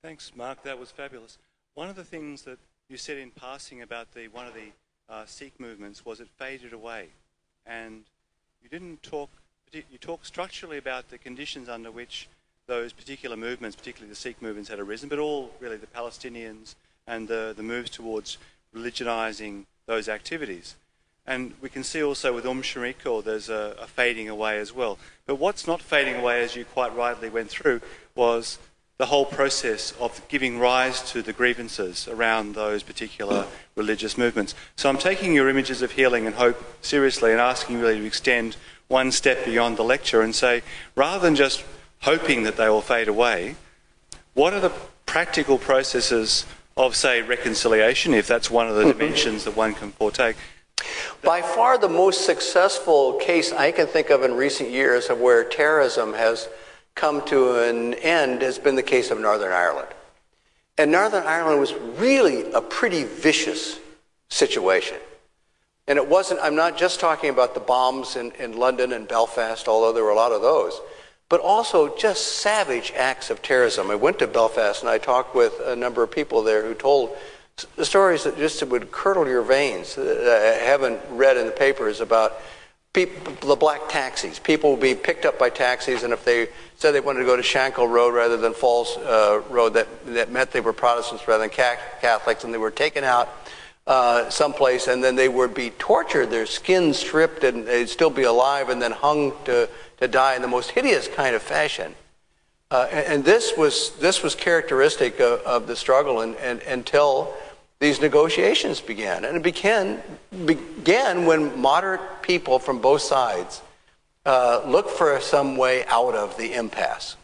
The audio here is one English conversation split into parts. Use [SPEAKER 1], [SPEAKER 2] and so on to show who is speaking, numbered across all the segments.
[SPEAKER 1] Thanks, Mark. That was fabulous. One of the things that you said in passing about the one of the uh, Sikh movements was it faded away, and you didn't talk. You talked structurally about the conditions under which those particular movements, particularly the Sikh movements, had arisen, but all really the Palestinians and the, the moves towards religionising those activities. And we can see also with Umm Shariko there's a, a, fading away as well. But what's not fading away, as you quite rightly went through, was the whole process of giving rise to the grievances around those particular religious movements. So I'm taking your images of healing and hope seriously and asking you really to extend one step beyond the lecture and say, rather than just hoping that they will fade away, what are the practical processes of, say, reconciliation, if that's one of the dimensions that one can partake?
[SPEAKER 2] By far the most successful case I can think of in recent years of where terrorism has come to an end has been the case of Northern Ireland. And Northern Ireland was really a pretty vicious situation. And it wasn't, I'm not just talking about the bombs in, in London and Belfast, although there were a lot of those, but also just savage acts of terrorism. I went to Belfast and I talked with a number of people there who told stories that just would curdle your veins that uh, I haven't read in the papers about people, the black taxis. People would be picked up by taxis, and if they said they wanted to go to Shankill Road rather than Falls uh, Road, that, that meant they were Protestants rather than Catholics, and they were taken out uh, someplace, and then they would be tortured, their skin stripped, and they'd still be alive, and then hung to, to die in the most hideous kind of fashion. Uh, and, and, this was this was characteristic of, of the struggle, and, and, until these negotiations began. And it began, began when moderate people from both sides uh, looked for some way out of the impasse.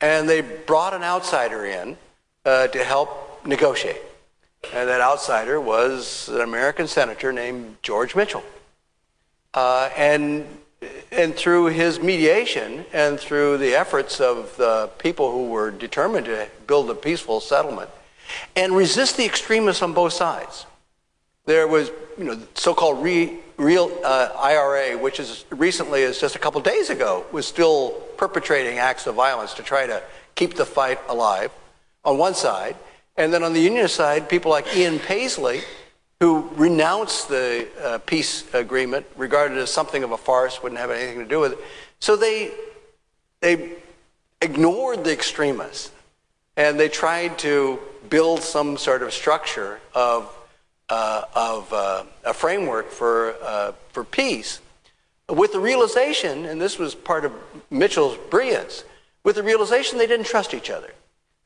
[SPEAKER 2] And they brought an outsider in uh, to help negotiate. And that outsider was an American senator named George Mitchell. Uh, and, and through his mediation and through the efforts of the people who were determined to build a peaceful settlement, and resist the extremists on both sides. There was, you know, so-called re, real uh, IRA, which is recently, as just a couple days ago, was still perpetrating acts of violence to try to keep the fight alive on one side. And then on the union side, people like Ian Paisley, who renounced the uh, peace agreement, regarded as something of a farce, wouldn't have anything to do with it. So they, they ignored the extremists and they tried to build some sort of structure of, uh, of uh, a framework for, uh, for peace with the realization, and this was part of Mitchell's brilliance, with the realization they didn't trust each other.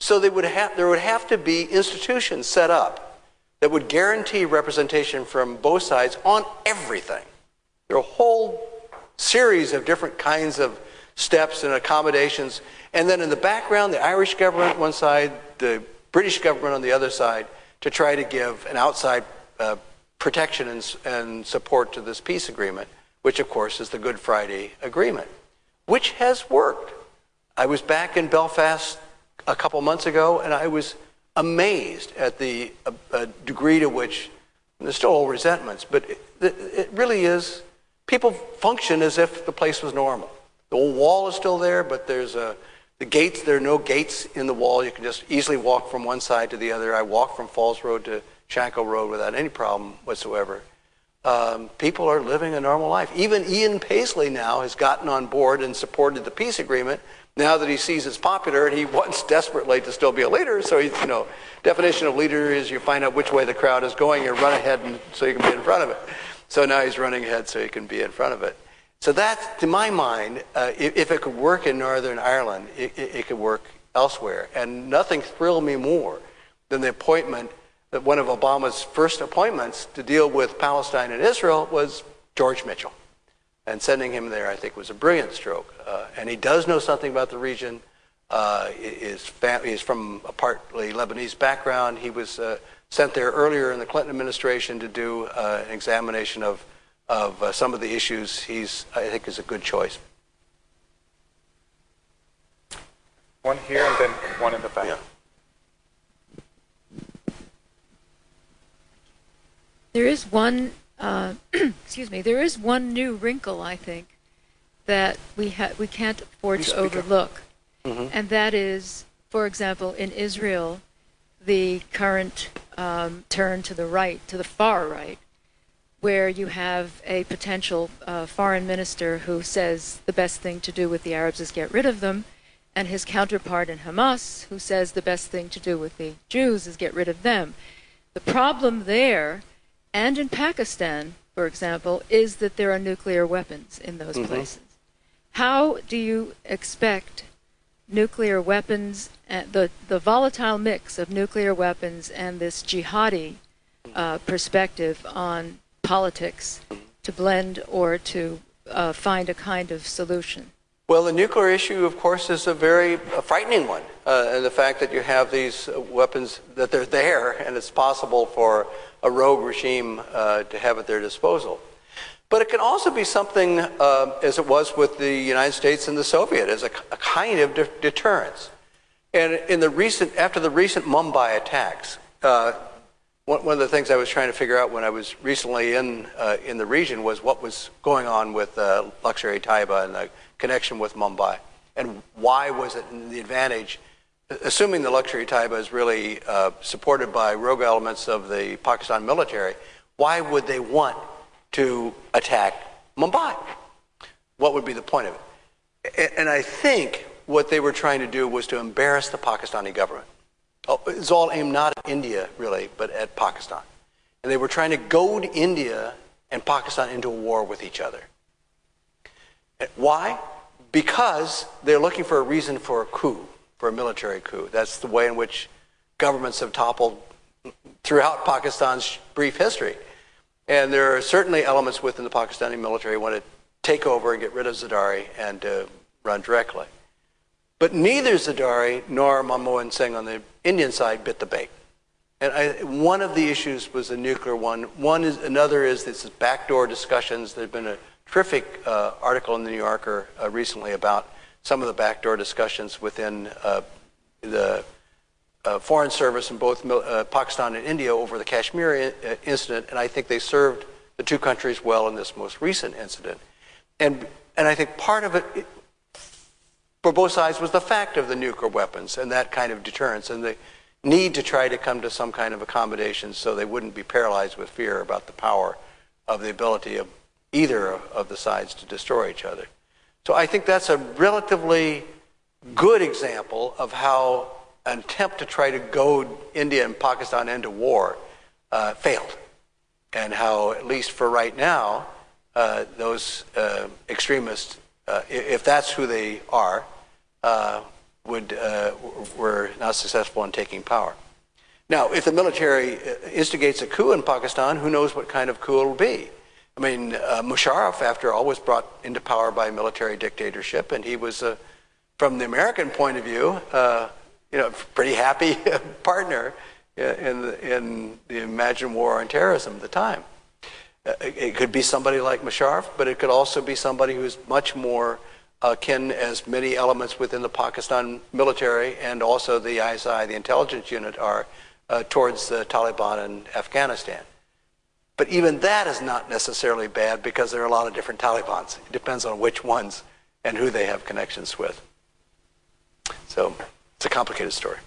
[SPEAKER 2] So they would ha- there would have to be institutions set up that would guarantee representation from both sides on everything. There are a whole series of different kinds of steps and accommodations. And then in the background, the Irish government one side, the British government on the other side to try to give an outside uh, protection and, and support to this peace agreement, which of course is the Good Friday Agreement, which has worked. I was back in Belfast a couple months ago, and I was amazed at the uh, uh, degree to which there's still resentments, but it, it, really is. People function as if the place was normal. The old wall is still there, but there's a the gates, there are no gates in the wall. You can just easily walk from one side to the other. I walk from Falls Road to Shankill Road without any problem whatsoever. Um, people are living a normal life. Even Ian Paisley now has gotten on board and supported the peace agreement now that he sees it's popular and he wants desperately to still be a leader. So, he's, you know, definition of leader is you find out which way the crowd is going, you run ahead and, so you can be in front of it. So now he's running ahead so he can be in front of it. So that, to my mind, uh, if, if, it could work in Northern Ireland, it, it, it, could work elsewhere. And nothing thrilled me more than the appointment that one of Obama's first appointments to deal with Palestine and Israel was George Mitchell. And sending him there, I think, was a brilliant stroke. Uh, and he does know something about the region. Uh, his family is from a partly Lebanese background. He was uh, sent there earlier in the Clinton administration to do uh, an examination of of uh, some of the issues, he's, I think, is a good choice.
[SPEAKER 3] One here and then one in the back. Yeah.
[SPEAKER 4] There is one, uh, excuse me, there is one new wrinkle, I think, that we, ha- we can't afford to overlook. Mm-hmm. And that is for example, in Israel, the current um, turn to the right, to the far right, where you have a potential uh, foreign minister who says the best thing to do with the Arabs is get rid of them, and his counterpart in Hamas who says the best thing to do with the Jews is get rid of them. The problem there, and in Pakistan, for example, is that there are nuclear weapons in those places. How do you expect nuclear weapons, and the, the volatile mix of nuclear weapons and this jihadi uh, perspective on politics to blend or to uh, find a kind of solution?
[SPEAKER 2] Well, the nuclear issue, of course, is a very frightening one. Uh, and the fact that you have these uh, weapons, that they're there, and it's possible for a rogue regime uh, to have at their disposal. But it can also be something, uh, as it was with the United States and the Soviet, as a, a kind of de- deterrence. And in the recent, after the recent Mumbai attacks, uh, one, of the things I was trying to figure out when I was recently in uh, in the region was what was going on with uh, Lashkar-e-Taiba and the connection with Mumbai, and why was it the advantage? Assuming the Lashkar-e-Taiba is really uh, supported by rogue elements of the Pakistan military, why would they want to attack Mumbai? What would be the point of it? And I think what they were trying to do was to embarrass the Pakistani government. Oh, It's all aimed not at India, really, but at Pakistan. And they were trying to goad India and Pakistan into a war with each other. Why? Because they're looking for a reason for a coup, for a military coup. That's the way in which governments have toppled throughout Pakistan's brief history. And there are certainly elements within the Pakistani military who want to take over and get rid of Zardari and uh, run directly. But neither Zardari nor Manmohan Singh on the Indian side bit the bait. And I, one of the issues was the nuclear one. One is another is this backdoor discussions. There's been a terrific uh, article in the New Yorker uh, recently about some of the backdoor discussions within uh, the uh, foreign service in both uh, Pakistan and India over the Kashmir i- uh, incident, and I think they served the two countries well in this most recent incident. And and I think part of it for both sides was the fact of the nuclear weapons and that kind of deterrence and the need to try to come to some kind of accommodation so they wouldn't be paralyzed with fear about the power of the ability of either of the sides to destroy each other. So I think that's a relatively good example of how an attempt to try to goad India and Pakistan into war uh, failed, and how, at least for right now, uh, those uh, extremists, uh, if that's who they are, would uh, were not successful in taking power. Now, if the military uh, instigates a coup in Pakistan, who knows what kind of coup it will be? I mean, uh, Musharraf, after all, was brought into power by military dictatorship, and he was, uh, from the American point of view, uh, you know, pretty happy partner uh, in the, in the imagined war on terrorism at the time. Uh, it could be somebody like Musharraf, but it could also be somebody who's much more akin as many elements within the Pakistan military and also the ISI, the intelligence unit, are uh, towards the Taliban in Afghanistan. But even that is not necessarily bad because there are a lot of different Talibans. It depends on which ones and who they have connections with. So it's a complicated story.